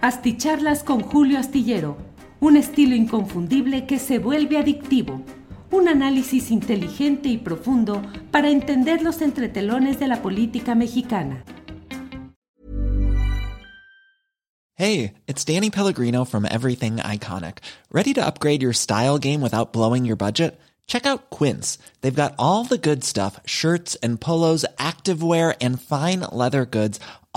Asticharlas con Julio Astillero, un estilo inconfundible que se vuelve adictivo. Un análisis inteligente y profundo para entender los entretelones de la política mexicana. Hey, it's Danny Pellegrino from Everything Iconic. ¿Ready to upgrade your style game without blowing your budget? Check out Quince. They've got all the good stuff shirts and polos, activewear, and fine leather goods,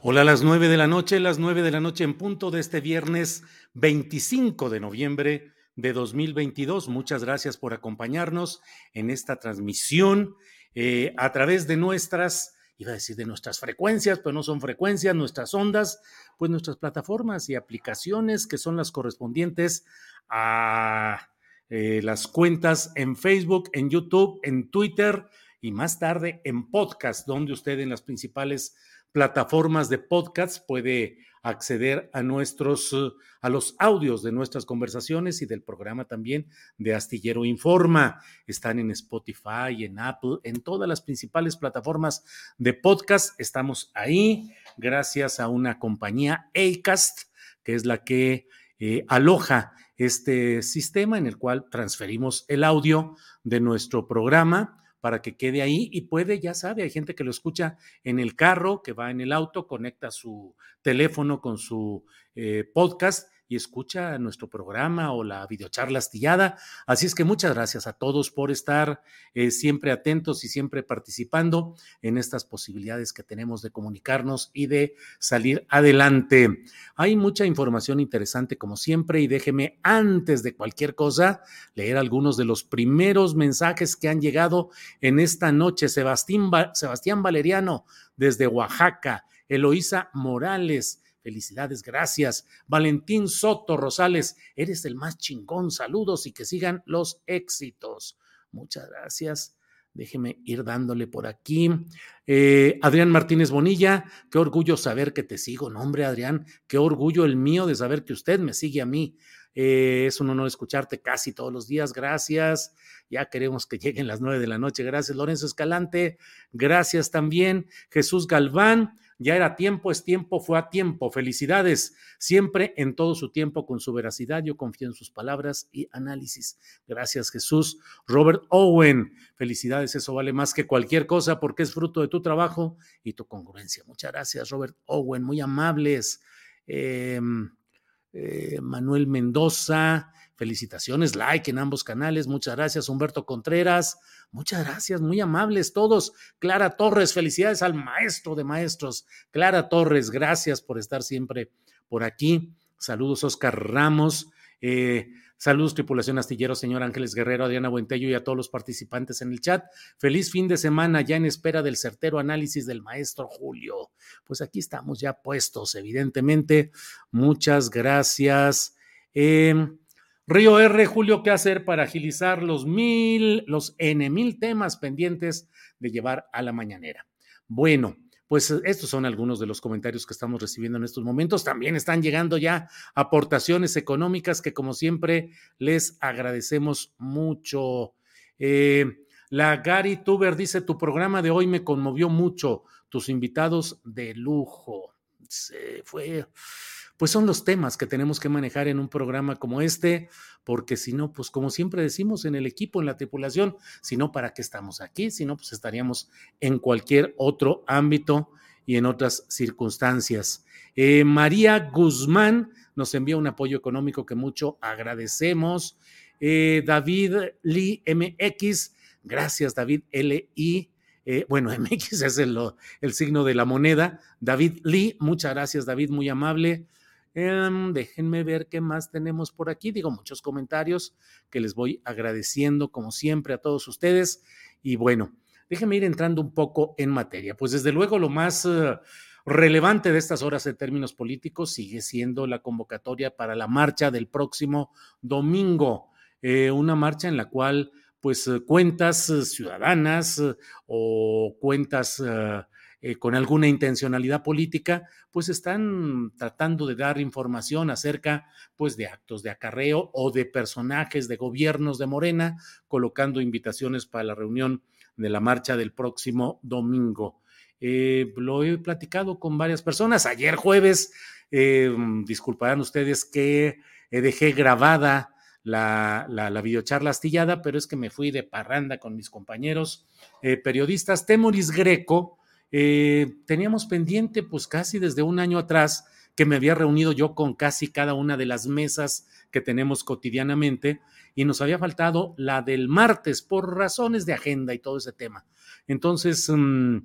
Hola, a las nueve de la noche, las nueve de la noche en punto de este viernes 25 de noviembre de 2022. Muchas gracias por acompañarnos en esta transmisión eh, a través de nuestras, iba a decir de nuestras frecuencias, pero no son frecuencias, nuestras ondas, pues nuestras plataformas y aplicaciones que son las correspondientes a eh, las cuentas en Facebook, en YouTube, en Twitter y más tarde en podcast, donde usted en las principales plataformas de podcast puede acceder a nuestros a los audios de nuestras conversaciones y del programa también de Astillero Informa. Están en Spotify, en Apple, en todas las principales plataformas de podcast. Estamos ahí gracias a una compañía Acast, que es la que eh, aloja este sistema en el cual transferimos el audio de nuestro programa para que quede ahí y puede, ya sabe, hay gente que lo escucha en el carro, que va en el auto, conecta su teléfono con su eh, podcast y escucha nuestro programa o la videocharla astillada. Así es que muchas gracias a todos por estar eh, siempre atentos y siempre participando en estas posibilidades que tenemos de comunicarnos y de salir adelante. Hay mucha información interesante como siempre y déjeme antes de cualquier cosa leer algunos de los primeros mensajes que han llegado en esta noche. Sebastián, Sebastián Valeriano desde Oaxaca, Eloísa Morales Felicidades, gracias. Valentín Soto Rosales, eres el más chingón. Saludos y que sigan los éxitos. Muchas gracias. Déjeme ir dándole por aquí. Eh, Adrián Martínez Bonilla, qué orgullo saber que te sigo. Nombre, Adrián, qué orgullo el mío de saber que usted me sigue a mí. Eh, es un honor escucharte casi todos los días. Gracias. Ya queremos que lleguen las nueve de la noche. Gracias, Lorenzo Escalante. Gracias también, Jesús Galván. Ya era tiempo, es tiempo, fue a tiempo. Felicidades. Siempre en todo su tiempo con su veracidad. Yo confío en sus palabras y análisis. Gracias, Jesús. Robert Owen. Felicidades. Eso vale más que cualquier cosa porque es fruto de tu trabajo y tu congruencia. Muchas gracias, Robert Owen. Muy amables. Em, eh, Manuel Mendoza. Felicitaciones, like en ambos canales. Muchas gracias, Humberto Contreras. Muchas gracias, muy amables todos. Clara Torres, felicidades al maestro de maestros. Clara Torres, gracias por estar siempre por aquí. Saludos, Oscar Ramos. Eh, saludos, tripulación astillero, señor Ángeles Guerrero, Adriana Buentello y a todos los participantes en el chat. Feliz fin de semana, ya en espera del certero análisis del maestro Julio. Pues aquí estamos ya puestos, evidentemente. Muchas gracias. Eh, Río R, Julio, ¿qué hacer para agilizar los mil, los N mil temas pendientes de llevar a la mañanera? Bueno, pues estos son algunos de los comentarios que estamos recibiendo en estos momentos. También están llegando ya aportaciones económicas que como siempre les agradecemos mucho. Eh, la Gary Tuber dice, tu programa de hoy me conmovió mucho, tus invitados de lujo. Se fue pues son los temas que tenemos que manejar en un programa como este, porque si no, pues como siempre decimos en el equipo, en la tripulación, si no, ¿para qué estamos aquí? Si no, pues estaríamos en cualquier otro ámbito y en otras circunstancias. Eh, María Guzmán nos envía un apoyo económico que mucho agradecemos. Eh, David Lee MX, gracias David LI. Eh, bueno, MX es el, el, signo de la moneda. David Lee, muchas gracias David, muy amable. Em, déjenme ver qué más tenemos por aquí. Digo, muchos comentarios que les voy agradeciendo como siempre a todos ustedes. Y bueno, déjenme ir entrando un poco en materia. Pues desde luego lo más... Uh, relevante de estas horas en términos políticos sigue siendo la convocatoria para la marcha del próximo domingo, eh, una marcha en la cual pues eh, cuentas eh, ciudadanas o cuentas con alguna intencionalidad política, pues están tratando de dar información acerca pues de actos de acarreo o de personajes de gobiernos de Morena, colocando invitaciones para la reunión de la marcha del próximo domingo. Eh, lo he platicado con varias personas. Ayer jueves, eh, disculparán ustedes que eh, dejé grabada la, la, videocharla astillada, pero es que me fui de parranda con mis compañeros periodistas. Temoris Greco, teníamos pendiente pues casi desde un año atrás que me había reunido yo con casi cada una de las mesas que tenemos cotidianamente y nos había faltado la del martes por razones de agenda y todo ese tema. Entonces, mm,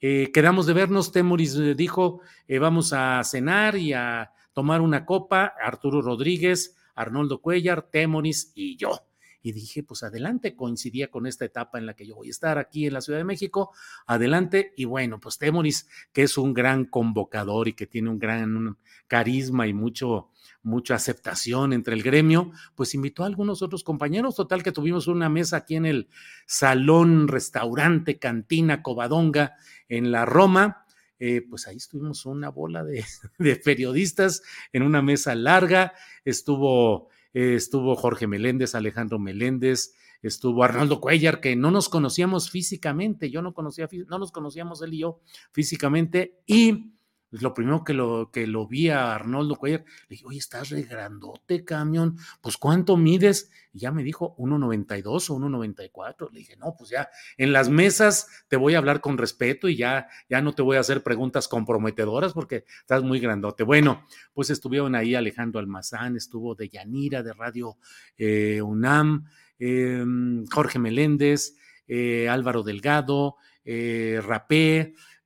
eh, quedamos de vernos, Temoris eh, dijo, eh, vamos a cenar y a tomar una copa, Arturo Rodríguez, Arnoldo Cuellar, Temoris y yo. Y dije, pues adelante, coincidía con esta etapa en la que yo voy a estar aquí en la Ciudad de México, adelante. Y bueno, pues Temoris, que es un gran convocador y que tiene un gran carisma y mucho, mucha aceptación entre el gremio, pues invitó a algunos otros compañeros. Total que tuvimos una mesa aquí en el salón, restaurante, cantina, Covadonga, en la Roma. Eh, pues ahí estuvimos una bola de, periodistas en una mesa larga. Estuvo, eh, estuvo Jorge Meléndez, Alejandro Meléndez, estuvo Arnaldo Cuellar, que no nos conocíamos físicamente, yo no conocía, no nos conocíamos él y yo físicamente, y lo primero que lo, que lo vi a Arnoldo Cuellar, le dije, oye, estás grandote, camión, pues ¿cuánto mides? Y ya me dijo 1.92 o 1.94. Le dije, no, pues ya en las mesas te voy a hablar con respeto y ya, ya no te voy a hacer preguntas comprometedoras porque estás muy grandote. Bueno, pues estuvieron ahí Alejandro Almazán, estuvo de Yanira, de Radio eh, UNAM, em, Jorge Meléndez, eh, Álvaro Delgado,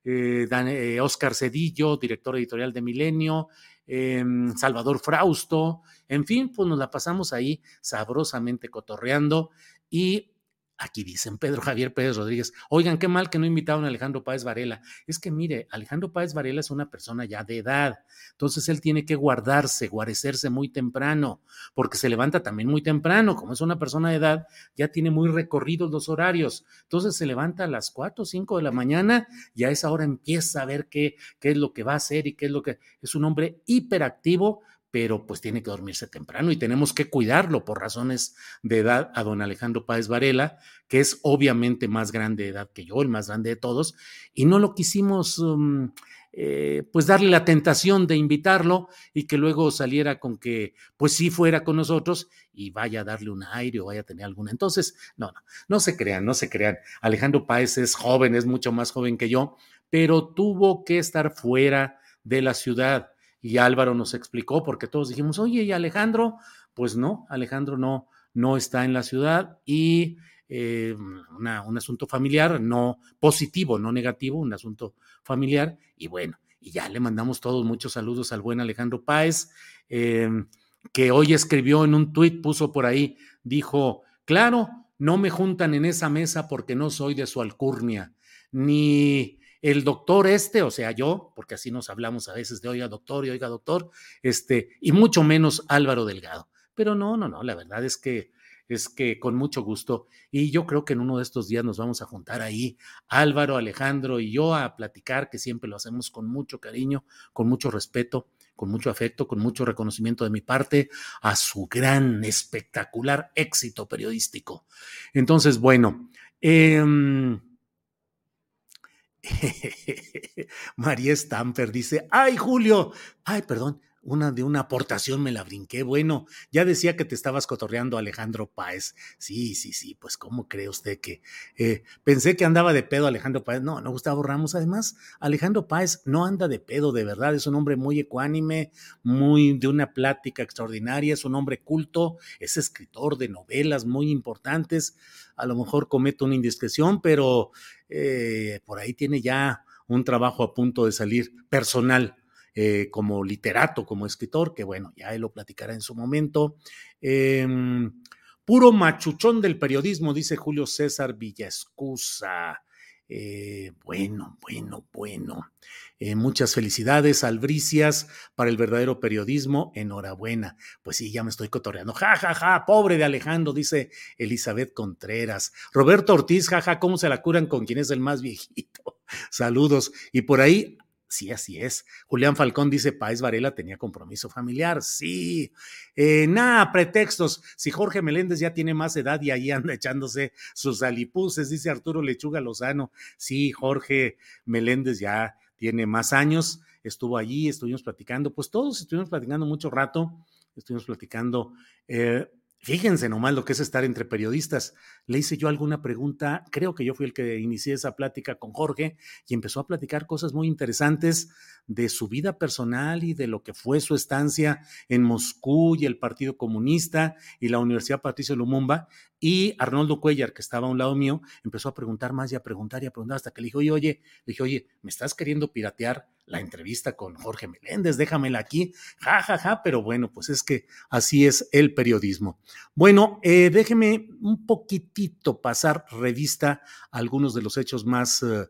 eh, eh, Oscar Cedillo, director editorial de Milenio, em, Salvador Frausto, en fin, pues nos la pasamos ahí sabrosamente cotorreando y Aquí dicen Pedro Javier Pérez Rodríguez, oigan, qué mal que no invitaron a Alejandro Páez Varela. Es que mire, Alejandro Páez Varela es una persona ya de edad, entonces él tiene que guardarse, guarecerse muy temprano, porque se levanta también muy temprano, como es una persona de edad, ya tiene muy recorridos los horarios, entonces se levanta a las 4 o 5 de la mañana y a esa hora empieza a ver qué, qué es lo que va a hacer y qué es lo que es un hombre hiperactivo pero pues tiene que dormirse temprano y tenemos que cuidarlo por razones de edad a don Alejandro Páez Varela, que es obviamente más grande de edad que yo, el más grande de todos, y no lo quisimos um, eh, pues darle la tentación de invitarlo y que luego saliera con que pues sí fuera con nosotros y vaya a darle un aire o vaya a tener alguna. Entonces, no, no, no se crean, no se crean. Alejandro Páez es joven, es mucho más joven que yo, pero tuvo que estar fuera de la ciudad y Álvaro nos explicó, porque todos dijimos, oye, ¿y Alejandro? Pues no, Alejandro no, no está en la ciudad y eh, un asunto familiar, no positivo, no negativo, un asunto familiar. Y bueno, y ya le mandamos todos muchos saludos al buen Alejandro Páez, eh, que hoy escribió en un tuit, puso por ahí, dijo, claro, no me juntan en esa mesa porque no soy de su alcurnia, ni el doctor este, o sea, yo, porque así nos hablamos a veces de oiga doctor y oiga doctor, este, y mucho menos Álvaro Delgado. Pero no, no, no, la verdad es que es que con mucho gusto. Y yo creo que en uno de estos días nos vamos a juntar ahí, Álvaro, Alejandro y yo, a platicar, que siempre lo hacemos con mucho cariño, con mucho respeto, con mucho afecto, con mucho reconocimiento de mi parte a su gran, espectacular éxito periodístico. Entonces, bueno, eh, María Stamper dice, ay Julio, ay perdón, una de una aportación me la brinqué. Bueno, ya decía que te estabas cotorreando Alejandro Páez. Sí, sí, sí, pues ¿cómo cree usted que eh, pensé que andaba de pedo Alejandro Páez? No, no Gustavo Ramos. Además, Alejandro Páez no anda de pedo, de verdad. Es un hombre muy ecuánime, muy de una plática extraordinaria, es un hombre culto, es escritor de novelas muy importantes. A lo mejor comete una indiscreción, pero eh, por ahí tiene ya un trabajo a punto de salir personal eh, como literato, como escritor, que bueno, ya él lo platicará en su momento. Em, puro machuchón del periodismo, dice Julio César Villascusa. Eh, bueno, bueno, bueno. Eh, muchas felicidades, albricias, para el verdadero periodismo. Enhorabuena. Pues sí, ya me estoy cotorreando. Ja, ja, ja, pobre de Alejandro, dice Elizabeth Contreras. Roberto Ortiz, ja, ja, ¿cómo se la curan con quien es el más viejito? Saludos. Y por ahí Sí, así es. Julián Falcón dice, Paez Varela tenía compromiso familiar. Sí. Eh, nada, pretextos. Si Jorge Meléndez ya tiene más edad y ahí anda echándose sus alipuses, dice Arturo Lechuga Lozano. Sí, Jorge Meléndez ya tiene más años. Estuvo allí, estuvimos platicando. Pues todos estuvimos platicando mucho rato. Estuvimos platicando. Eh, Fíjense nomás lo que es estar entre periodistas. Le hice yo alguna pregunta, creo que yo fui el que inicié esa plática con Jorge y empezó a platicar cosas muy interesantes de su vida personal y de lo que fue su estancia en Moscú y el Partido Comunista y la Universidad Patricio Lumumba. Y Arnoldo Cuellar, que estaba a un lado mío, empezó a preguntar más y a preguntar y a preguntar hasta que le dije, oye, oye, le dije, oye, ¿me estás queriendo piratear la entrevista con Jorge Meléndez? Déjamela aquí. Ja, ja, ja, pero bueno, pues es que así es el periodismo. Bueno, eh, déjeme un pasar revista a algunos de los hechos más... Eh,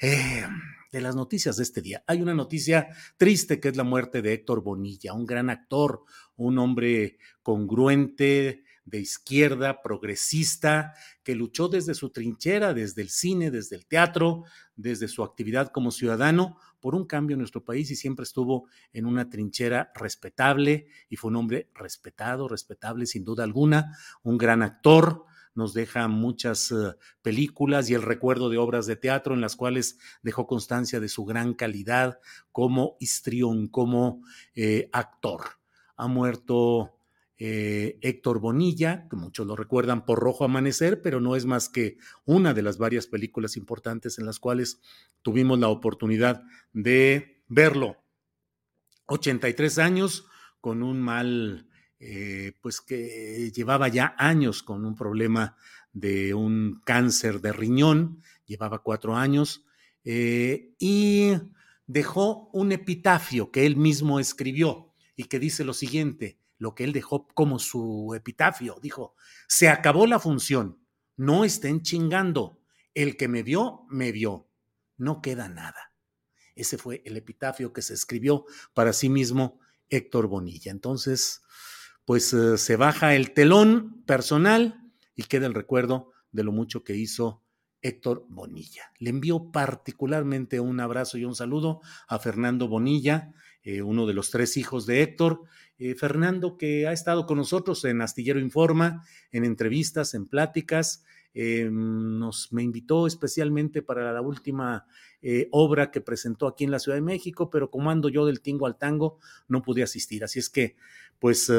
eh, de las noticias de este día. Hay una noticia triste que es la muerte de Héctor Bonilla, un gran actor, un hombre congruente, de izquierda, progresista, que luchó desde su trinchera, desde el cine, desde el teatro, desde su actividad como ciudadano, por un cambio en nuestro país y siempre estuvo en una trinchera respetable y fue un hombre respetado, respetable sin duda alguna, un gran actor, nos deja muchas eh, películas y el recuerdo de obras de teatro en las cuales dejó constancia de su gran calidad como histrión, como eh, actor. Ha muerto eh, Héctor Bonilla, que muchos lo recuerdan por Rojo Amanecer, pero no es más que una de las varias películas importantes en las cuales tuvimos la oportunidad de verlo. 83 años con un mal eh, pues que llevaba ya años con un problema de un cáncer de riñón, llevaba cuatro años, eh, y dejó un epitafio que él mismo escribió y que dice lo siguiente, lo que él dejó como su epitafio, dijo, se acabó la función, no estén chingando, el que me vio, me vio, no queda nada. Ese fue el epitafio que se escribió para sí mismo Héctor Bonilla. Entonces, pues eh, se baja el telón personal y queda el recuerdo de lo mucho que hizo Héctor Bonilla. Le envío particularmente un abrazo y un saludo a Fernando Bonilla, eh, uno de los tres hijos de Héctor. Eh, Fernando que ha estado con nosotros en Astillero Informa, en entrevistas, en pláticas. Nos me invitó especialmente para la última obra que presentó aquí en la Ciudad de México, pero como ando yo del tingo al tango, no pude asistir. Así es que, pues,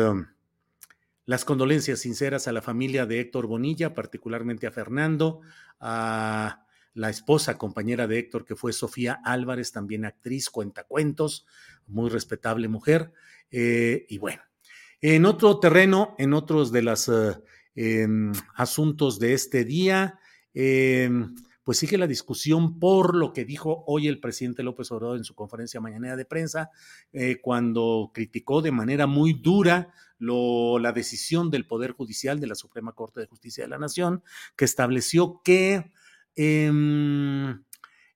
las condolencias sinceras a la familia de Héctor Bonilla, particularmente a Fernando, a la esposa, compañera de Héctor, que fue Sofía Álvarez, también actriz, cuentacuentos, muy respetable mujer. Eh, y bueno, en otro terreno, en otros de los eh, em, asuntos de este día, em, pues sigue la discusión por lo que dijo hoy el presidente López Obrador en su conferencia mañanera de prensa, eh, cuando criticó de manera muy dura la decisión del Poder Judicial de la Suprema Corte de Justicia de la Nación, que estableció que, em,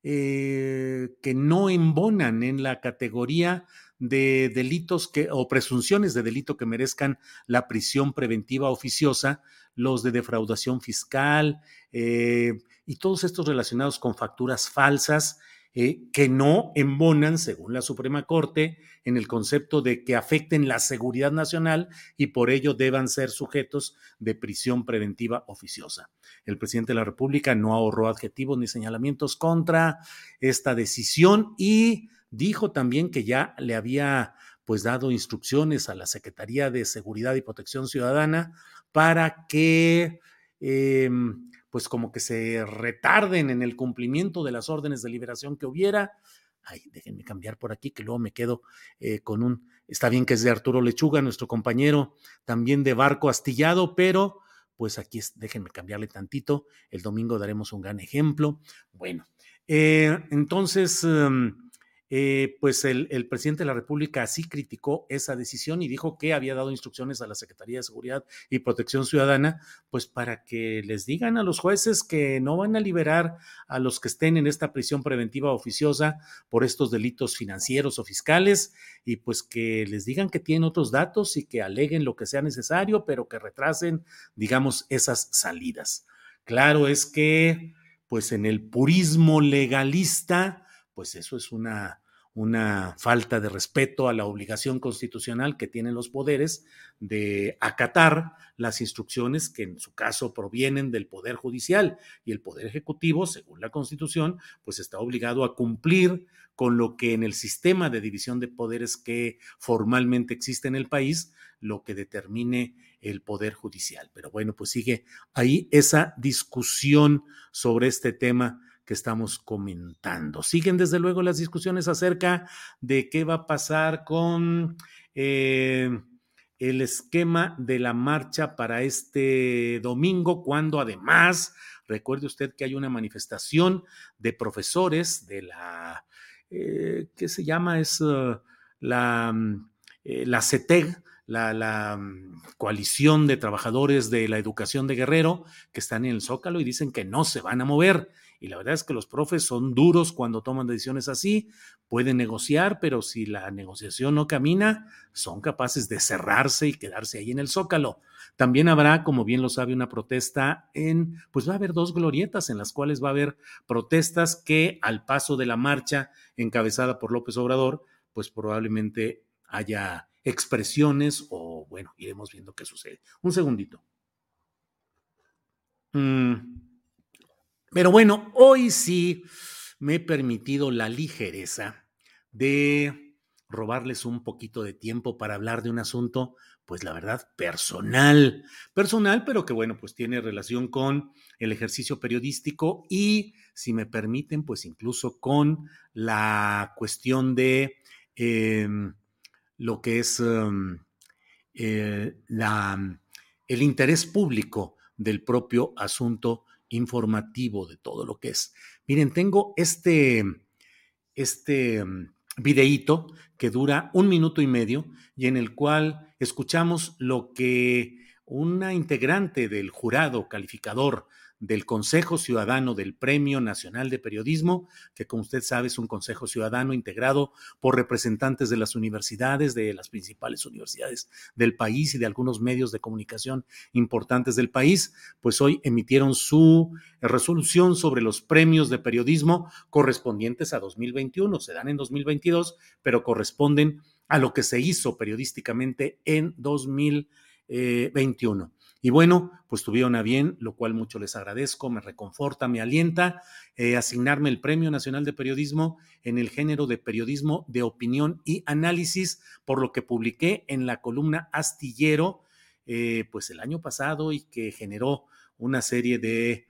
eh, que no embonan en la categoría de delitos que, o presunciones de delito que merezcan la prisión preventiva oficiosa, los de defraudación fiscal, eh, y todos estos relacionados con facturas falsas eh, que no embonan, según la Suprema Corte, en el concepto de que afecten la seguridad nacional y por ello deban ser sujetos de prisión preventiva oficiosa. El presidente de la República no ahorró adjetivos ni señalamientos contra esta decisión y dijo también que ya le había pues dado instrucciones a la Secretaría de Seguridad y Protección Ciudadana para que em, pues como que se retarden en el cumplimiento de las órdenes de liberación que hubiera. Ay, déjenme cambiar por aquí, que luego me quedo eh, con un, está bien que es de Arturo Lechuga, nuestro compañero también de barco astillado, pero pues aquí déjenme cambiarle tantito. El domingo daremos un gran ejemplo. Bueno, eh, entonces... Em, eh, pues el, presidente de la República así criticó esa decisión y dijo que había dado instrucciones a la Secretaría de Seguridad y Protección Ciudadana, pues para que les digan a los jueces que no van a liberar a los que estén en esta prisión preventiva oficiosa por estos delitos financieros o fiscales y pues que les digan que tienen otros datos y que aleguen lo que sea necesario, pero que retrasen, digamos, esas salidas. Claro es que, pues en el purismo legalista, pues eso es una, una falta de respeto a la obligación constitucional que tienen los poderes de acatar las instrucciones que en su caso provienen del Poder Judicial y el Poder Ejecutivo, según la Constitución, pues está obligado a cumplir con lo que en el sistema de división de poderes que formalmente existe en el país, lo que determine el Poder Judicial. Pero bueno, pues sigue ahí esa discusión sobre este tema que estamos comentando. Siguen desde luego las discusiones acerca de qué va a pasar con eh, el esquema de la marcha para este domingo, cuando además, recuerde usted que hay una manifestación de profesores de la, eh, ¿qué se llama? Es uh, la, eh, la CETEG, la, la, mm, coalición de trabajadores de la educación de Guerrero, que están en el Zócalo y dicen que no se van a mover y la verdad es que los profes son duros cuando toman decisiones así, pueden negociar, pero si la negociación no camina, son capaces de cerrarse y quedarse ahí en el zócalo. También habrá, como bien lo sabe, una protesta en, pues va a haber dos glorietas en las cuales va a haber protestas que al paso de la marcha encabezada por López Obrador, pues probablemente haya expresiones o bueno, iremos viendo qué sucede. Un segundito. Mm. Pero bueno, hoy sí me he permitido la ligereza de robarles un poquito de tiempo para hablar de un asunto, pues la verdad, personal. Personal, pero que bueno, pues tiene relación con el ejercicio periodístico y, si me permiten, pues incluso con la cuestión de em, lo que es em, eh, la, el interés público del propio asunto informativo de todo lo que es. Miren, tengo este, este mm, videíto que dura un minuto y medio y en el cual escuchamos lo que una integrante del jurado calificador del Consejo Ciudadano del Premio Nacional de Periodismo, que como usted sabe es un Consejo Ciudadano integrado por representantes de las universidades, de las principales universidades del país y de algunos medios de comunicación importantes del país, pues hoy emitieron su resolución sobre los premios de periodismo correspondientes a 2021. Se dan en 2022, pero corresponden a lo que se hizo periodísticamente en 2021. Y bueno, pues tuvieron a bien, lo cual mucho les agradezco, me reconforta, me alienta, eh, asignarme el Premio Nacional de Periodismo en el género de periodismo de opinión y análisis, por lo que publiqué en la columna Astillero, eh, pues el año pasado y que generó una serie de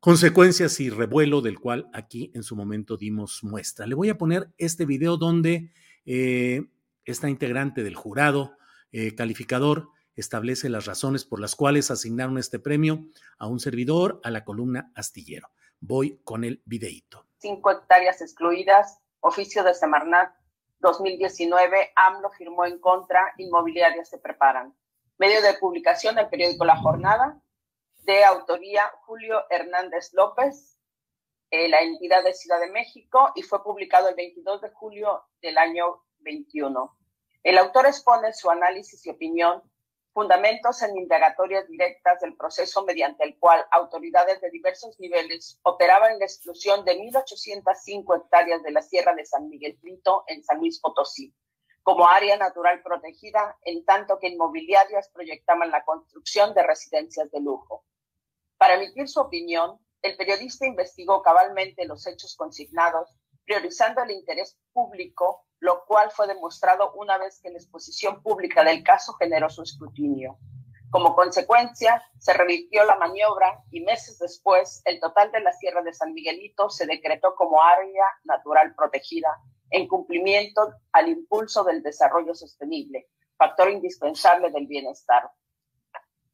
consecuencias y revuelo del cual aquí en su momento dimos muestra. Le voy a poner este video donde eh, esta integrante del jurado calificador establece las razones por las cuales asignaron este premio a un servidor a la columna astillero. Voy con el videíto. Cinco hectáreas excluidas, oficio de Semarnat, 2019, AMLO firmó en contra, inmobiliarias se preparan. Medio de publicación del periódico La Jornada, de autoría Julio Hernández López, eh, la entidad de Ciudad de México, y fue publicado el 22 de julio del año 21. El autor expone su análisis y opinión fundamentos en indagatorias directas del proceso mediante el cual autoridades de diversos niveles operaban la exclusión de 1.805 hectáreas de la Sierra de San Miguel Frito en San Luis Potosí como área natural protegida, en tanto que inmobiliarias proyectaban la construcción de residencias de lujo. Para emitir su opinión, el periodista investigó cabalmente los hechos consignados priorizando el interés público, lo cual fue demostrado una vez que la exposición pública del caso generó su escrutinio. Como consecuencia, se revirtió la maniobra y meses después el total de la Sierra de San Miguelito se decretó como área natural protegida en cumplimiento al impulso del desarrollo sostenible, factor indispensable del bienestar.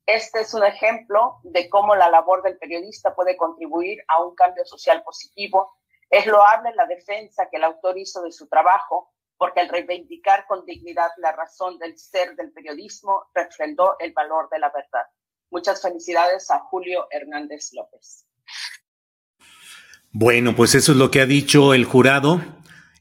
Este es un ejemplo de cómo la labor del periodista puede contribuir a un cambio social positivo. Es loable la defensa que el autor hizo de su trabajo, porque al reivindicar con dignidad la razón del ser del periodismo, refrendó el valor de la verdad. Muchas felicidades a Julio Hernández López. Bueno, pues eso es lo que ha dicho el jurado.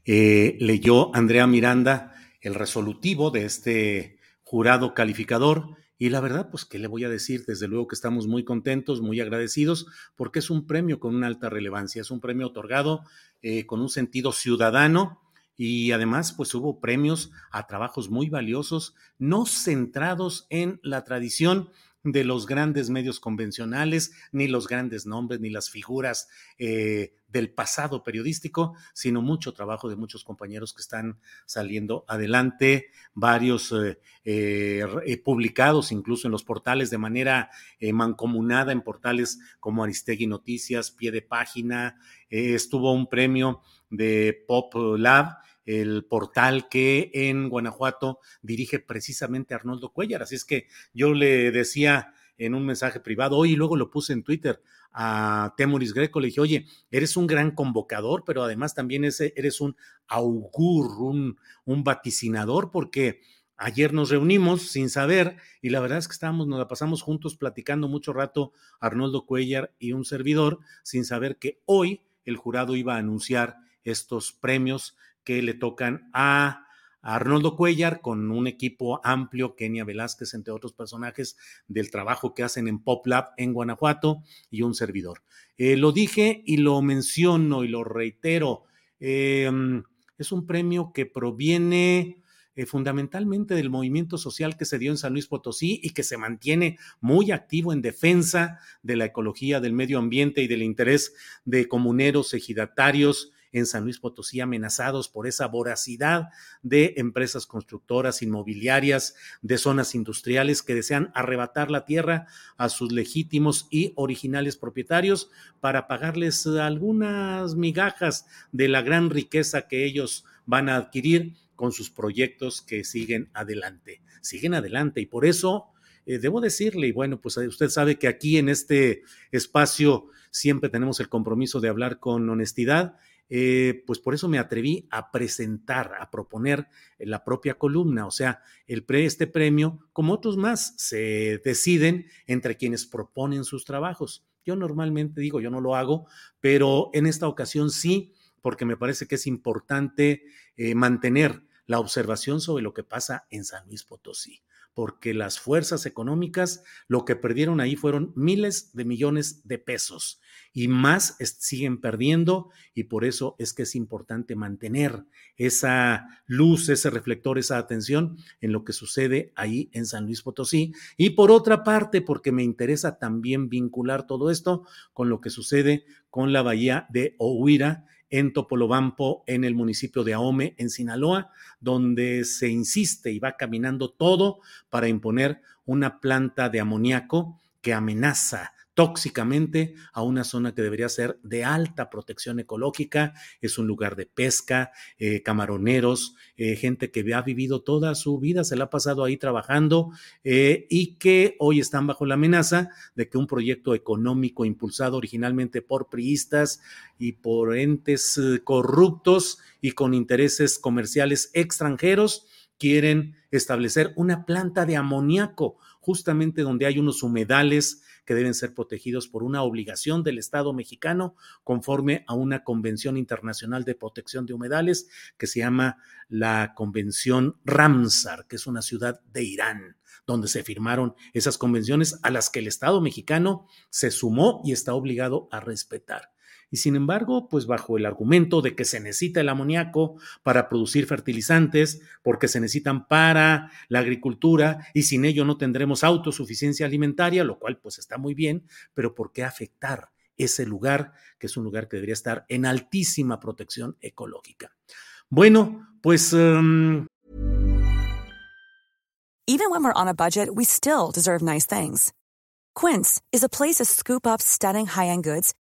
Eh, leyó Andrea Miranda el resolutivo de este jurado calificador. Y la verdad, pues, ¿qué le voy a decir? Desde luego que estamos muy contentos, muy agradecidos, porque es un premio con una alta relevancia, es un premio otorgado eh, con un sentido ciudadano y además pues hubo premios a trabajos muy valiosos, no centrados en la tradición de los grandes medios convencionales, ni los grandes nombres, ni las figuras eh, del pasado periodístico, sino mucho trabajo de muchos compañeros que están saliendo adelante, varios eh, eh, publicados incluso en los portales de manera mancomunada, en portales como Aristegui Noticias, Pie de Página, estuvo un premio de Pop Lab el portal que en Guanajuato dirige precisamente Arnoldo Cuellar. Así es que yo le decía en un mensaje privado hoy y luego lo puse en Twitter a Temuris Greco, le dije, oye, eres un gran convocador, pero además también eres un augur, un, un vaticinador, porque ayer nos reunimos sin saber y la verdad es que estábamos, nos la pasamos juntos platicando mucho rato Arnoldo Cuellar y un servidor, sin saber que hoy el jurado iba a anunciar estos premios que le tocan a Arnoldo Cuellar con un equipo amplio, Kenia Velázquez, entre otros personajes del trabajo que hacen en Pop Lab en Guanajuato y un servidor. Eh, lo dije y lo menciono y lo reitero. Em, es un premio que proviene eh, fundamentalmente del movimiento social que se dio en San Luis Potosí y que se mantiene muy activo en defensa de la ecología, del medio ambiente y del interés de comuneros, ejidatarios en San Luis Potosí amenazados por esa voracidad de empresas constructoras, inmobiliarias, de zonas industriales que desean arrebatar la tierra a sus legítimos y originales propietarios para pagarles algunas migajas de la gran riqueza que ellos van a adquirir con sus proyectos que siguen adelante. Siguen adelante y por eso eh, debo decirle, y bueno, pues usted sabe que aquí en este espacio siempre tenemos el compromiso de hablar con honestidad eh, pues por eso me atreví a presentar, a proponer la propia columna. O sea, el este premio, como otros más, se deciden entre quienes proponen sus trabajos. Yo normalmente digo, yo no lo hago, pero en esta ocasión sí, porque me parece que es importante eh, mantener la observación sobre lo que pasa en San Luis Potosí porque las fuerzas económicas lo que perdieron ahí fueron miles de millones de pesos y más siguen perdiendo y por eso es que es importante mantener esa luz, ese reflector, esa atención en lo que sucede ahí en San Luis Potosí. Y por otra parte, porque me interesa también vincular todo esto con lo que sucede con la bahía de Ohuira en Topolobampo, en el municipio de Ahome, en Sinaloa, donde se insiste y va caminando todo para imponer una planta de amoníaco que amenaza tóxicamente a una zona que debería ser de alta protección ecológica. Es un lugar de pesca, eh, camaroneros, eh, gente que ha vivido toda su vida, se la ha pasado ahí trabajando eh, y que hoy están bajo la amenaza de que un proyecto económico impulsado originalmente por priistas y por entes corruptos y con intereses comerciales extranjeros quieren establecer una planta de amoníaco justamente donde hay unos humedales que deben ser protegidos por una obligación del Estado mexicano conforme a una Convención Internacional de Protección de Humedales que se llama la Convención Ramsar, que es una ciudad de Irán donde se firmaron esas convenciones a las que el Estado mexicano se sumó y está obligado a respetar y sin embargo, pues bajo el argumento de que se necesita el amoníaco para producir fertilizantes, porque se necesitan para la agricultura y sin ello no tendremos autosuficiencia alimentaria, lo cual pues está muy bien, pero ¿por qué afectar ese lugar, que es un lugar que debería estar en altísima protección ecológica. Bueno, pues... Um... Even when we're on a budget, we still deserve nice things. Quince is a place to scoop up stunning high-end goods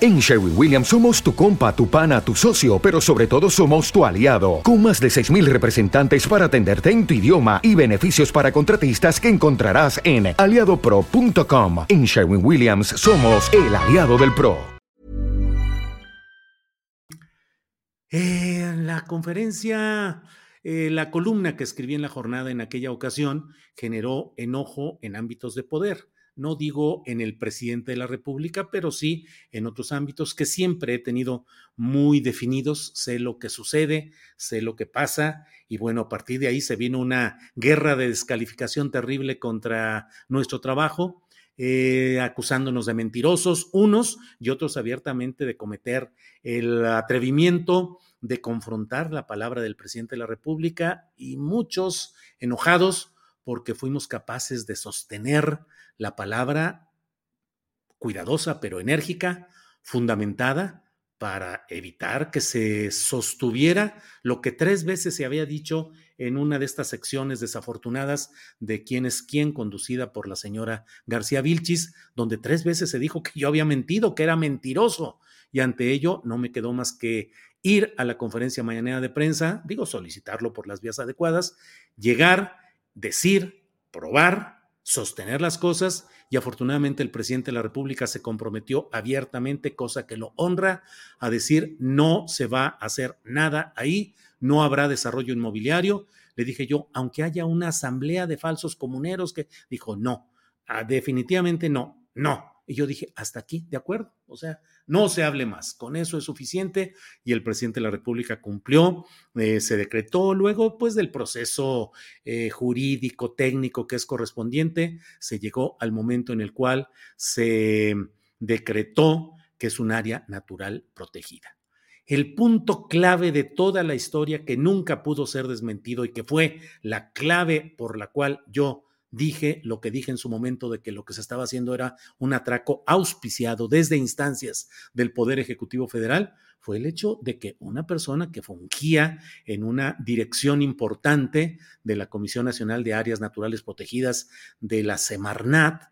En Sherwin Williams somos tu compa, tu pana, tu socio, pero sobre todo somos tu aliado, con más de 6000 representantes para atenderte en tu idioma y beneficios para contratistas que encontrarás en aliadopro.com. En Sherwin Williams somos el aliado del pro. Eh, la conferencia eh, la columna que escribí en la jornada en aquella ocasión generó enojo en ámbitos de poder. No digo en el presidente de la República, pero sí en otros ámbitos que siempre he tenido muy definidos. Sé lo que sucede, sé lo que pasa y bueno, a partir de ahí se vino una guerra de descalificación terrible contra nuestro trabajo. Eh, acusándonos de mentirosos, unos y otros abiertamente de cometer el atrevimiento de confrontar la palabra del presidente de la República y muchos enojados porque fuimos capaces de sostener la palabra cuidadosa pero enérgica, fundamentada, para evitar que se sostuviera lo que tres veces se había dicho en una de estas secciones desafortunadas de quién es quién, conducida por la señora García Vilchis, donde tres veces se dijo que yo había mentido, que era mentiroso. Y ante ello no me quedó más que ir a la conferencia mañanera de prensa, digo solicitarlo por las vías adecuadas, llegar, decir, probar, sostener las cosas y afortunadamente el presidente de la República se comprometió abiertamente, cosa que lo honra, a decir no se va a hacer nada ahí, no habrá desarrollo inmobiliario. Le dije yo, aunque haya una asamblea de falsos comuneros que dijo no, ah, definitivamente no, no. Y yo dije, hasta aquí, de acuerdo. O sea, no se hable más, con eso es suficiente y el presidente de la República cumplió, eh, se decretó luego pues del proceso eh, jurídico, técnico que es correspondiente, se llegó al momento en el cual se decretó que es un área natural protegida. El punto clave de toda la historia que nunca pudo ser desmentido y que fue la clave por la cual yo dije lo que dije en su momento de que lo que se estaba haciendo era un atraco auspiciado desde instancias del Poder Ejecutivo Federal, fue el hecho de que una persona que fungía en una dirección importante de la Comisión Nacional de Áreas Naturales Protegidas de la Semarnat,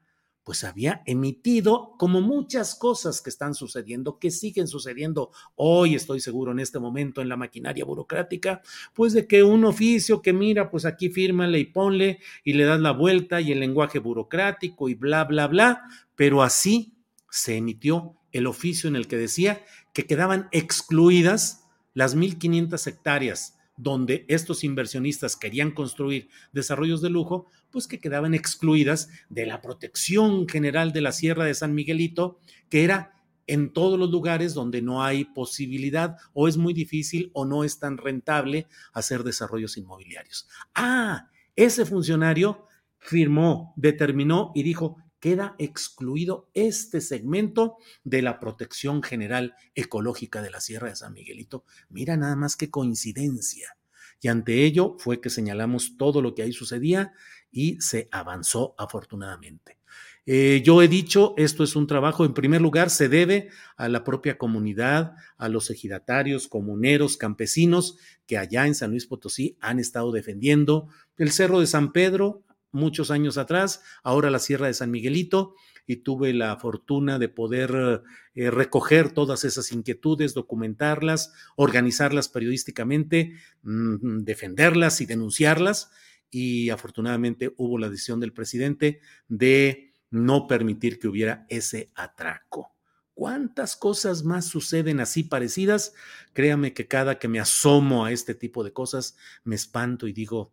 pues había emitido como muchas cosas que están sucediendo, que siguen sucediendo hoy, estoy seguro, en este momento en la maquinaria burocrática, pues de que un oficio que mira, pues aquí fírmale y ponle y le das la vuelta y el lenguaje burocrático y bla, bla, bla, pero así se emitió el oficio en el que decía que quedaban excluidas las 1.500 hectáreas donde estos inversionistas querían construir desarrollos de lujo, pues que quedaban excluidas de la protección general de la Sierra de San Miguelito, que era en todos los lugares donde no hay posibilidad o es muy difícil o no es tan rentable hacer desarrollos inmobiliarios. Ah, ese funcionario firmó, determinó y dijo, queda excluido este segmento de la protección general ecológica de la Sierra de San Miguelito. Mira nada más qué coincidencia. Y ante ello fue que señalamos todo lo que ahí sucedía y se avanzó afortunadamente. Eh, yo he dicho, esto es un trabajo, en primer lugar, se debe a la propia comunidad, a los ejidatarios, comuneros, campesinos que allá en San Luis Potosí han estado defendiendo el Cerro de San Pedro muchos años atrás, ahora la Sierra de San Miguelito, y tuve la fortuna de poder eh, recoger todas esas inquietudes, documentarlas, organizarlas periodísticamente, mm, defenderlas y denunciarlas y afortunadamente hubo la decisión del presidente de no permitir que hubiera ese atraco. ¿Cuántas cosas más suceden así parecidas? Créame que cada que me asomo a este tipo de cosas me espanto y digo,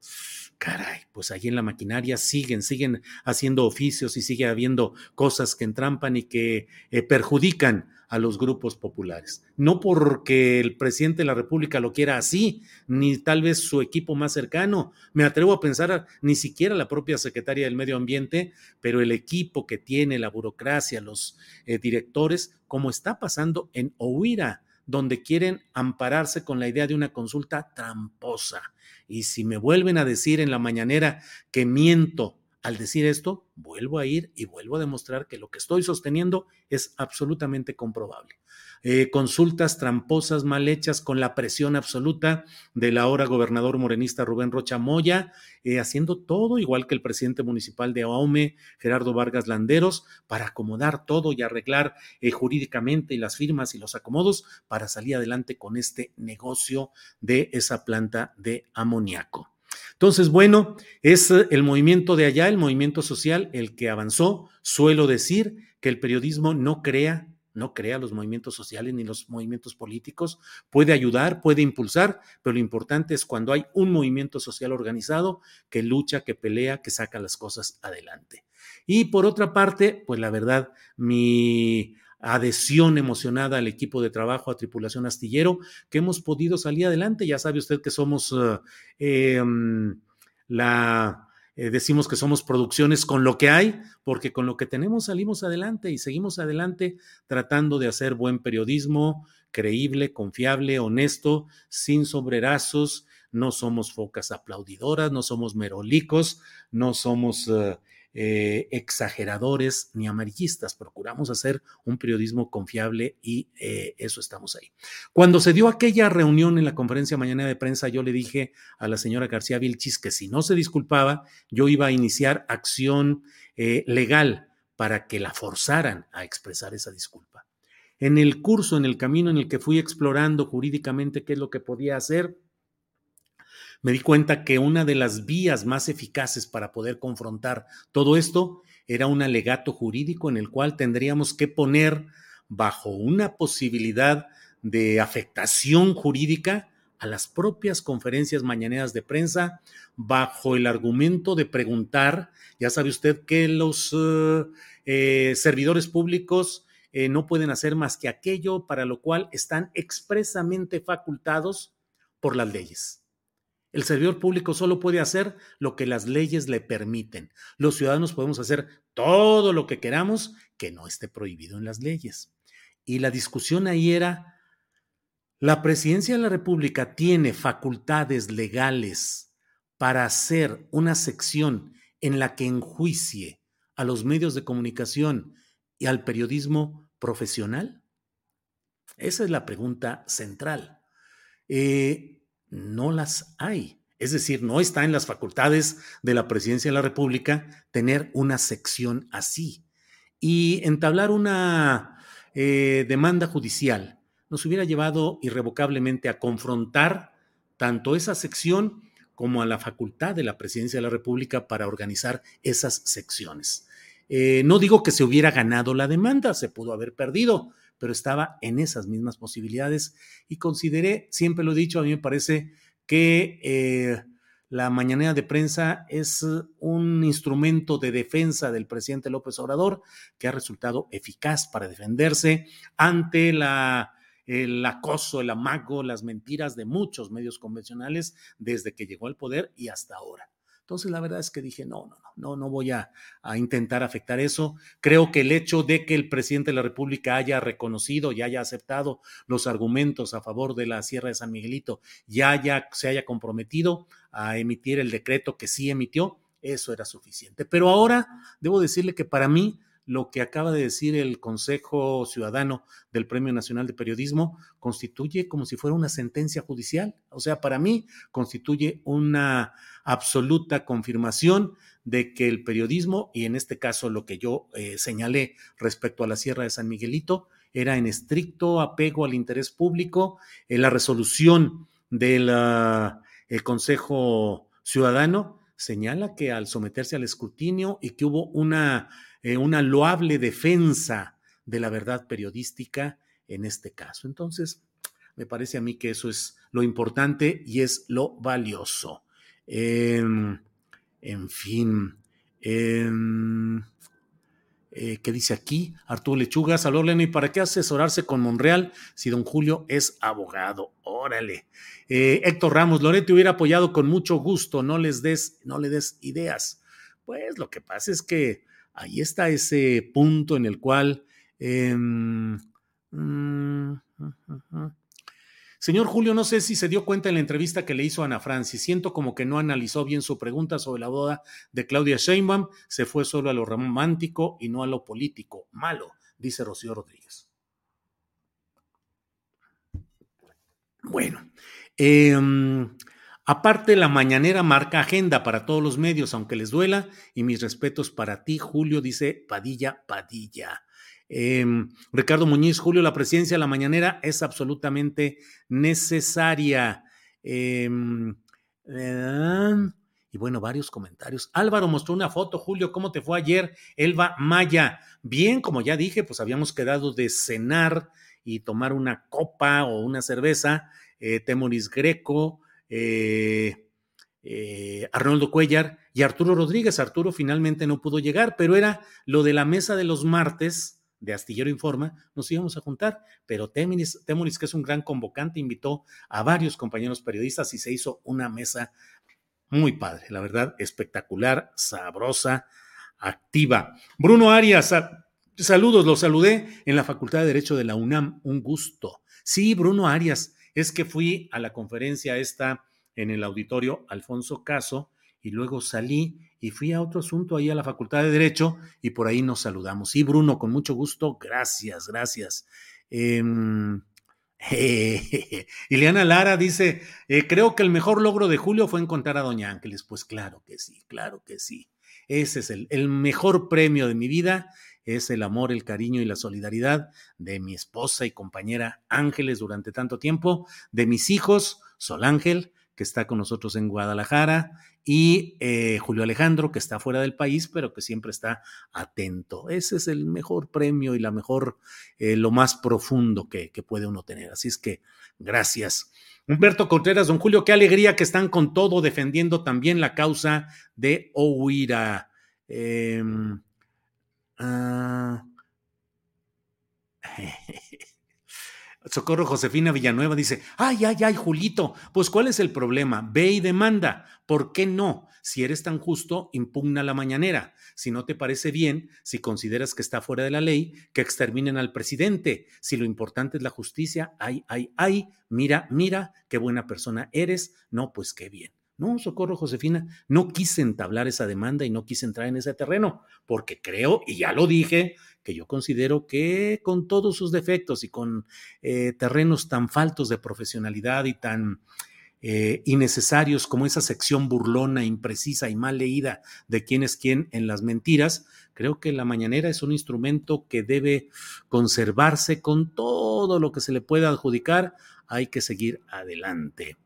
caray, pues ahí en la maquinaria siguen, siguen haciendo oficios y sigue habiendo cosas que entrampan y que eh, perjudican a los grupos populares. No porque el presidente de la República lo quiera así, ni tal vez su equipo más cercano. Me atrevo a pensar ni siquiera la propia secretaria del Medio Ambiente, pero el equipo que tiene, la burocracia, los eh, directores, como está pasando en Ohuira, donde quieren ampararse con la idea de una consulta tramposa. Y si me vuelven a decir en la mañanera que miento al decir esto, vuelvo a ir y vuelvo a demostrar que lo que estoy sosteniendo es absolutamente comprobable. Eh, consultas tramposas, mal hechas, con la presión absoluta del ahora gobernador morenista Rubén Rocha Moya, eh, haciendo todo igual que el presidente municipal de Aume, Gerardo Vargas Landeros, para acomodar todo y arreglar eh, jurídicamente y las firmas y los acomodos para salir adelante con este negocio de esa planta de amoníaco. Entonces, bueno, es el movimiento de allá, el movimiento social, el que avanzó. Suelo decir que el periodismo no crea, no crea los movimientos sociales ni los movimientos políticos. Puede ayudar, puede impulsar, pero lo importante es cuando hay un movimiento social organizado que lucha, que pelea, que saca las cosas adelante. Y por otra parte, pues la verdad, mi adhesión emocionada al equipo de trabajo, a Tripulación Astillero, que hemos podido salir adelante. Ya sabe usted que somos eh, em, la... Eh, decimos que somos producciones con lo que hay, porque con lo que tenemos salimos adelante y seguimos adelante tratando de hacer buen periodismo, creíble, confiable, honesto, sin sobrerazos. No somos focas aplaudidoras, no somos merolicos, no somos eh, eh, exageradores ni amarillistas. Procuramos hacer un periodismo confiable y eh, eso estamos ahí. Cuando se dio aquella reunión en la conferencia mañana de prensa, yo le dije a la señora García Vilchis que si no se disculpaba, yo iba a iniciar acción eh, legal para que la forzaran a expresar esa disculpa. En el curso, en el camino en el que fui explorando jurídicamente qué es lo que podía hacer, me di cuenta que una de las vías más eficaces para poder confrontar todo esto era un alegato jurídico en el cual tendríamos que poner bajo una posibilidad de afectación jurídica a las propias conferencias mañaneras de prensa bajo el argumento de preguntar, ya sabe usted que los eh, eh, servidores públicos eh, no pueden hacer más que aquello para lo cual están expresamente facultados por las leyes. El servidor público solo puede hacer lo que las leyes le permiten. Los ciudadanos podemos hacer todo lo que queramos que no esté prohibido en las leyes. Y la discusión ahí era, ¿la presidencia de la República tiene facultades legales para hacer una sección en la que enjuicie a los medios de comunicación y al periodismo profesional? Esa es la pregunta central. Eh, no las hay. Es decir, no está en las facultades de la presidencia de la República tener una sección así. Y entablar una eh, demanda judicial nos hubiera llevado irrevocablemente a confrontar tanto esa sección como a la facultad de la presidencia de la República para organizar esas secciones. Eh, no digo que se hubiera ganado la demanda, se pudo haber perdido, pero estaba en esas mismas posibilidades y consideré, siempre lo he dicho, a mí me parece que eh, la mañanera de prensa es un instrumento de defensa del presidente López Obrador que ha resultado eficaz para defenderse ante la el acoso, el amago, las mentiras de muchos medios convencionales desde que llegó al poder y hasta ahora. Entonces, la verdad es que dije, no, no, no, no, no voy a, intentar afectar eso. Creo que el hecho de que el presidente de la República haya reconocido y haya aceptado los argumentos a favor de la Sierra de San Miguelito y haya, se haya comprometido a emitir el decreto que sí emitió, eso era suficiente. Pero ahora debo decirle que para mí lo que acaba de decir el Consejo Ciudadano del Premio Nacional de Periodismo constituye como si fuera una sentencia judicial. O sea, para mí constituye una absoluta confirmación de que el periodismo, y en este caso lo que yo eh, señalé respecto a la Sierra de San Miguelito, era en estricto apego al interés público, en la resolución del Consejo Ciudadano señala que al someterse al escrutinio y que hubo una eh, una loable defensa de la verdad periodística en este caso. Entonces, me parece a mí que eso es lo importante y es lo valioso. Em, en fin, em, eh, ¿Qué dice aquí? Arturo Lechuga, saludos Lenny, ¿para qué asesorarse con Monreal si don Julio es abogado? Órale. Eh, Héctor Ramos, Loreto hubiera apoyado con mucho gusto, no les des, no le des ideas. Pues lo que pasa es que ahí está ese punto en el cual... Em, mm, Señor Julio, no sé si se dio cuenta en la entrevista que le hizo Ana Francis. Siento como que no analizó bien su pregunta sobre la boda de Claudia Sheinbaum. Se fue solo a lo romántico y no a lo político. Malo, dice Rocío Rodríguez. Bueno, em, aparte la mañanera marca agenda para todos los medios, aunque les duela, y mis respetos para ti, Julio, dice Padilla Padilla. Em, Ricardo Muñiz, Julio, la presidencia de la mañanera es absolutamente necesaria. Em, y bueno, varios comentarios. Álvaro mostró una foto, Julio, ¿cómo te fue ayer? Elba Maya. Bien, como ya dije, pues habíamos quedado de cenar y tomar una copa o una cerveza. Eh, Temoris Greco, eh, eh, Arnoldo Cuellar y Arturo Rodríguez. Arturo finalmente no pudo llegar, pero era lo de la mesa de los martes de Astillero Informa, nos íbamos a juntar, pero Temuris, que es un gran convocante, invitó a varios compañeros periodistas y se hizo una mesa muy padre, la verdad, espectacular, sabrosa, activa. Bruno Arias, saludos, lo saludé en la Facultad de Derecho de la UNAM, un gusto. Sí, Bruno Arias, es que fui a la conferencia esta en el auditorio Alfonso Caso y luego salí y fui a otro asunto ahí a la Facultad de Derecho y por ahí nos saludamos. Sí, Bruno, con mucho gusto, gracias, gracias. Eh, Ileana Lara dice, eh, creo que el mejor logro de Julio fue encontrar a Doña Ángeles. Pues claro que sí, claro que sí. Ese es el mejor premio de mi vida, es el amor, el cariño y la solidaridad de mi esposa y compañera Ángeles durante tanto tiempo, de mis hijos, Sol Ángel, que está con nosotros en Guadalajara, y eh, Julio Alejandro, que está fuera del país, pero que siempre está atento. Ese es el mejor premio y la mejor, eh, lo más profundo que, puede uno tener. Así es que gracias. Humberto Contreras, don Julio, qué alegría que están con todo defendiendo también la causa de Ohuira. Em, ah, Socorro Josefina Villanueva dice, ay, ay, ay, Julito, pues ¿cuál es el problema? Ve y demanda. ¿Por qué no? Si eres tan justo, impugna la mañanera. Si no te parece bien, si consideras que está fuera de la ley, que exterminen al presidente. Si lo importante es la justicia, ay, ay, ay, mira, mira, qué buena persona eres. No, pues qué bien. No, Socorro Josefina, no quise entablar esa demanda y no quise entrar en ese terreno, porque creo, y ya lo dije, que yo considero que con todos sus defectos y con eh, terrenos tan faltos de profesionalidad y tan eh, innecesarios como esa sección burlona, imprecisa y mal leída de quién es quién en las mentiras, creo que la mañanera es un instrumento que debe conservarse con todo lo que se le pueda adjudicar. Hay que seguir adelante.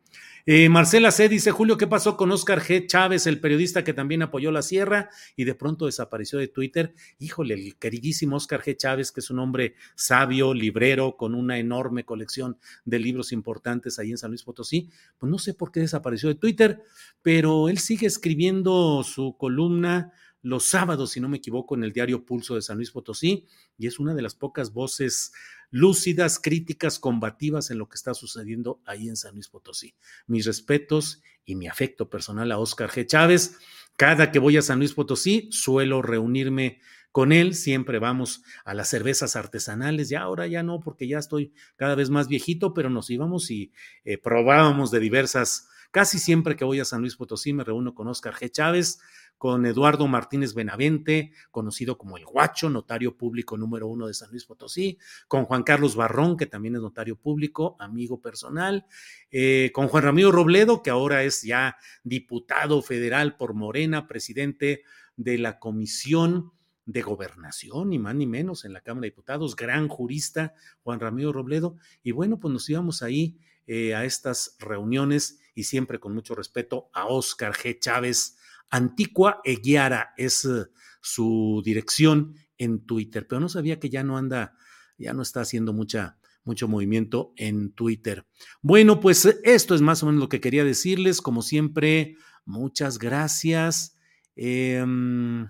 Eh, Marcela C. dice, Julio, ¿qué pasó con Oscar G. Chávez, el periodista que también apoyó la sierra y de pronto desapareció de Twitter? Híjole, el queridísimo Oscar G. Chávez, que es un hombre sabio, librero, con una enorme colección de libros importantes ahí en San Luis Potosí, pues no sé por qué desapareció de Twitter, pero él sigue escribiendo su columna los sábados, si no me equivoco, en el diario Pulso de San Luis Potosí, y es una de las pocas voces lúcidas, críticas, combativas en lo que está sucediendo ahí en San Luis Potosí. Mis respetos y mi afecto personal a Oscar G. Chávez. Cada que voy a San Luis Potosí, suelo reunirme con él, siempre vamos a las cervezas artesanales, ya ahora ya no, porque ya estoy cada vez más viejito, pero nos íbamos y eh, probábamos de diversas, casi siempre que voy a San Luis Potosí me reúno con Oscar G. Chávez, con Eduardo Martínez Benavente, conocido como el Guacho, notario público número uno de San Luis Potosí, con Juan Carlos Barrón, que también es notario público, amigo personal, eh, con Juan Ramiro Robledo, que ahora es ya diputado federal por Morena, presidente de la Comisión de Gobernación, ni más ni menos, en la Cámara de Diputados, gran jurista, Juan Ramiro Robledo, y bueno, pues nos íbamos ahí eh, a estas reuniones y siempre con mucho respeto a Óscar G. Chávez, Antigua Eguiara es eh, su dirección en Twitter, pero no sabía que ya no anda, ya no está haciendo mucha, mucho movimiento en Twitter. Bueno, pues eh, esto es más o menos lo que quería decirles. Como siempre, muchas gracias. Em,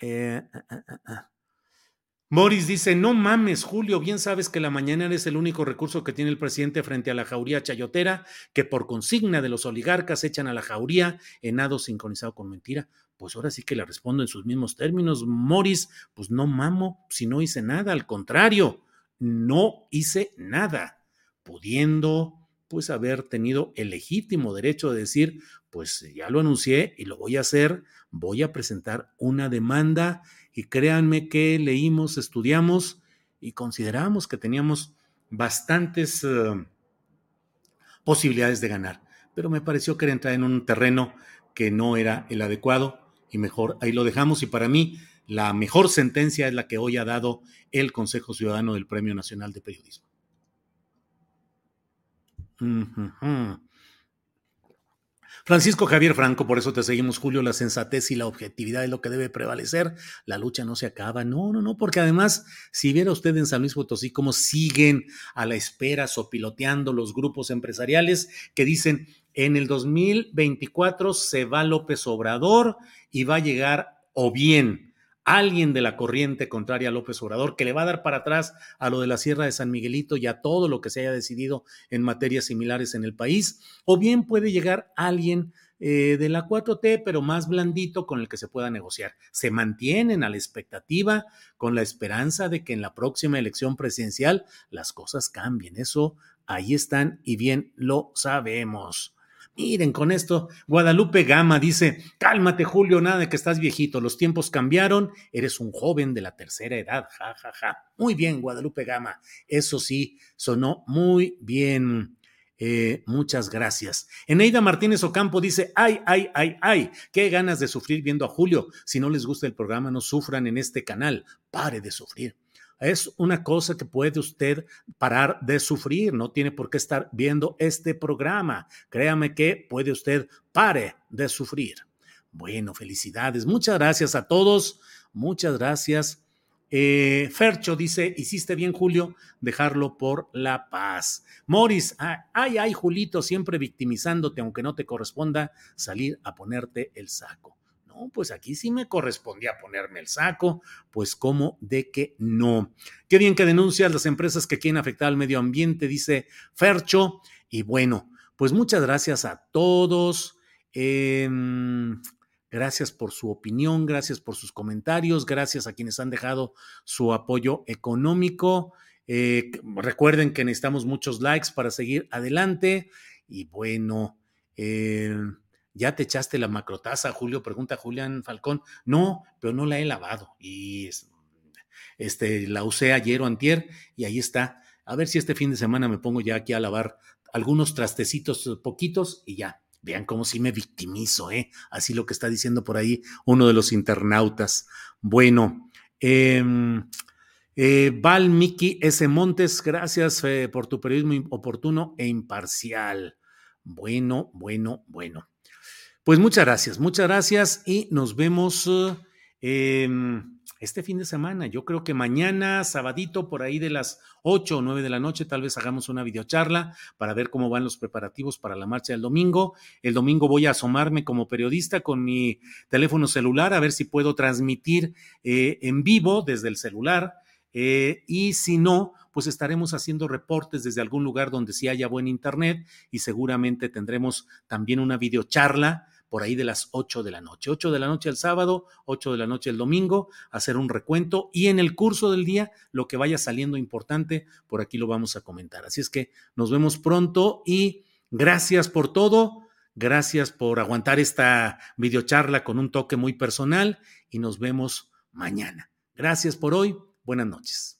Eh, ah, Morris dice, no mames, Julio, bien sabes que la mañana es el único recurso que tiene el presidente frente a la jauría chayotera, que por consigna de los oligarcas echan a la jauría en nado sincronizado con mentira. Pues ahora sí que le respondo en sus mismos términos, Morris, pues no mamo, si no hice nada, al contrario, no hice nada, pudiendo pues haber tenido el legítimo derecho de decir, pues ya lo anuncié y lo voy a hacer, voy a presentar una demanda y créanme que leímos, estudiamos y consideramos que teníamos bastantes eh, posibilidades de ganar. Pero me pareció que era entrar en un terreno que no era el adecuado y mejor ahí lo dejamos. Y para mí, la mejor sentencia es la que hoy ha dado el Consejo Ciudadano del Premio Nacional de Periodismo. Francisco Javier Franco, por eso te seguimos, Julio, la sensatez y la objetividad es lo que debe prevalecer. La lucha no se acaba. No, no, no, porque además, si viera usted en San Luis Potosí cómo siguen a la espera, sopiloteando los grupos empresariales que dicen, en el 2024 se va López Obrador y va a llegar o bien alguien de la corriente contraria a López Obrador que le va a dar para atrás a lo de la Sierra de San Miguelito y a todo lo que se haya decidido en materias similares en el país, o bien puede llegar alguien eh, de la 4T, pero más blandito con el que se pueda negociar. Se mantienen a la expectativa con la esperanza de que en la próxima elección presidencial las cosas cambien. Eso ahí están y bien lo sabemos. Miren, con esto, Guadalupe Gama dice, cálmate Julio, nada de que estás viejito, los tiempos cambiaron, eres un joven de la tercera edad, ja, ja, ja. Muy bien, Guadalupe Gama, eso sí, sonó muy bien. Eh, muchas gracias. Eneida Martínez Ocampo dice, ay, ay, ay, ay, qué ganas de sufrir viendo a Julio. Si no les gusta el programa, no sufran en este canal. Pare de sufrir es una cosa que puede usted parar de sufrir, no tiene por qué estar viendo este programa. Créame que puede usted pare de sufrir. Bueno, felicidades. Muchas gracias a todos. Muchas gracias. Eh, Fercho dice, hiciste bien, Julio, dejarlo por la paz. Morris, ay, ay, Julito, siempre victimizándote, aunque no te corresponda salir a ponerte el saco pues aquí sí me correspondía ponerme el saco, pues cómo de que no. Qué bien que denuncias las empresas que quieren afectar al medio ambiente, dice Fercho. Y bueno, pues muchas gracias a todos. Em, gracias por su opinión, gracias por sus comentarios, gracias a quienes han dejado su apoyo económico. Eh, recuerden que necesitamos muchos likes para seguir adelante. Y bueno, eh, ¿Ya te echaste la macrotaza, Julio? Pregunta Julián Falcón. No, pero no la he lavado. Y este, la usé ayer o antier y ahí está. A ver si este fin de semana me pongo ya aquí a lavar algunos trastecitos poquitos y ya. Vean cómo sí me victimizo, ¿eh? Así lo que está diciendo por ahí uno de los internautas. Bueno, eh, eh, Val Miki S. Montes, gracias eh, por tu periodismo oportuno e imparcial. Bueno, bueno, bueno. Pues muchas gracias, muchas gracias y nos vemos eh, em, este fin de semana. Yo creo que mañana, sabadito, por ahí de las 8 o 9 de la noche, tal vez hagamos una videocharla para ver cómo van los preparativos para la marcha del domingo. El domingo voy a asomarme como periodista con mi teléfono celular a ver si puedo transmitir eh, en vivo desde el celular. Eh, y si no, pues estaremos haciendo reportes desde algún lugar donde sí haya buen internet y seguramente tendremos también una videocharla por ahí de las 8 de la noche. 8 de la noche el sábado, 8 de la noche el domingo, hacer un recuento y en el curso del día lo que vaya saliendo importante, por aquí lo vamos a comentar. Así es que nos vemos pronto y gracias por todo. Gracias por aguantar esta videocharla con un toque muy personal y nos vemos mañana. Gracias por hoy. Buenas noches.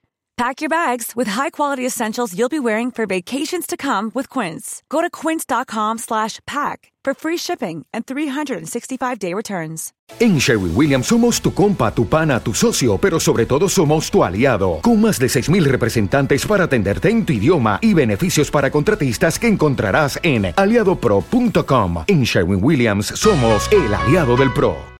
Pack your bags with high-quality essentials you'll be wearing for vacations to come with Quince. Go to quince.com slash pack for free shipping and 365-day returns. En Sherwin Williams somos tu compa, tu pana, tu socio, pero sobre todo somos tu aliado, con más de 6.000 representantes para atenderte en tu idioma y beneficios para contratistas que encontrarás en aliadopro.com. En Sherwin Williams somos el aliado del PRO.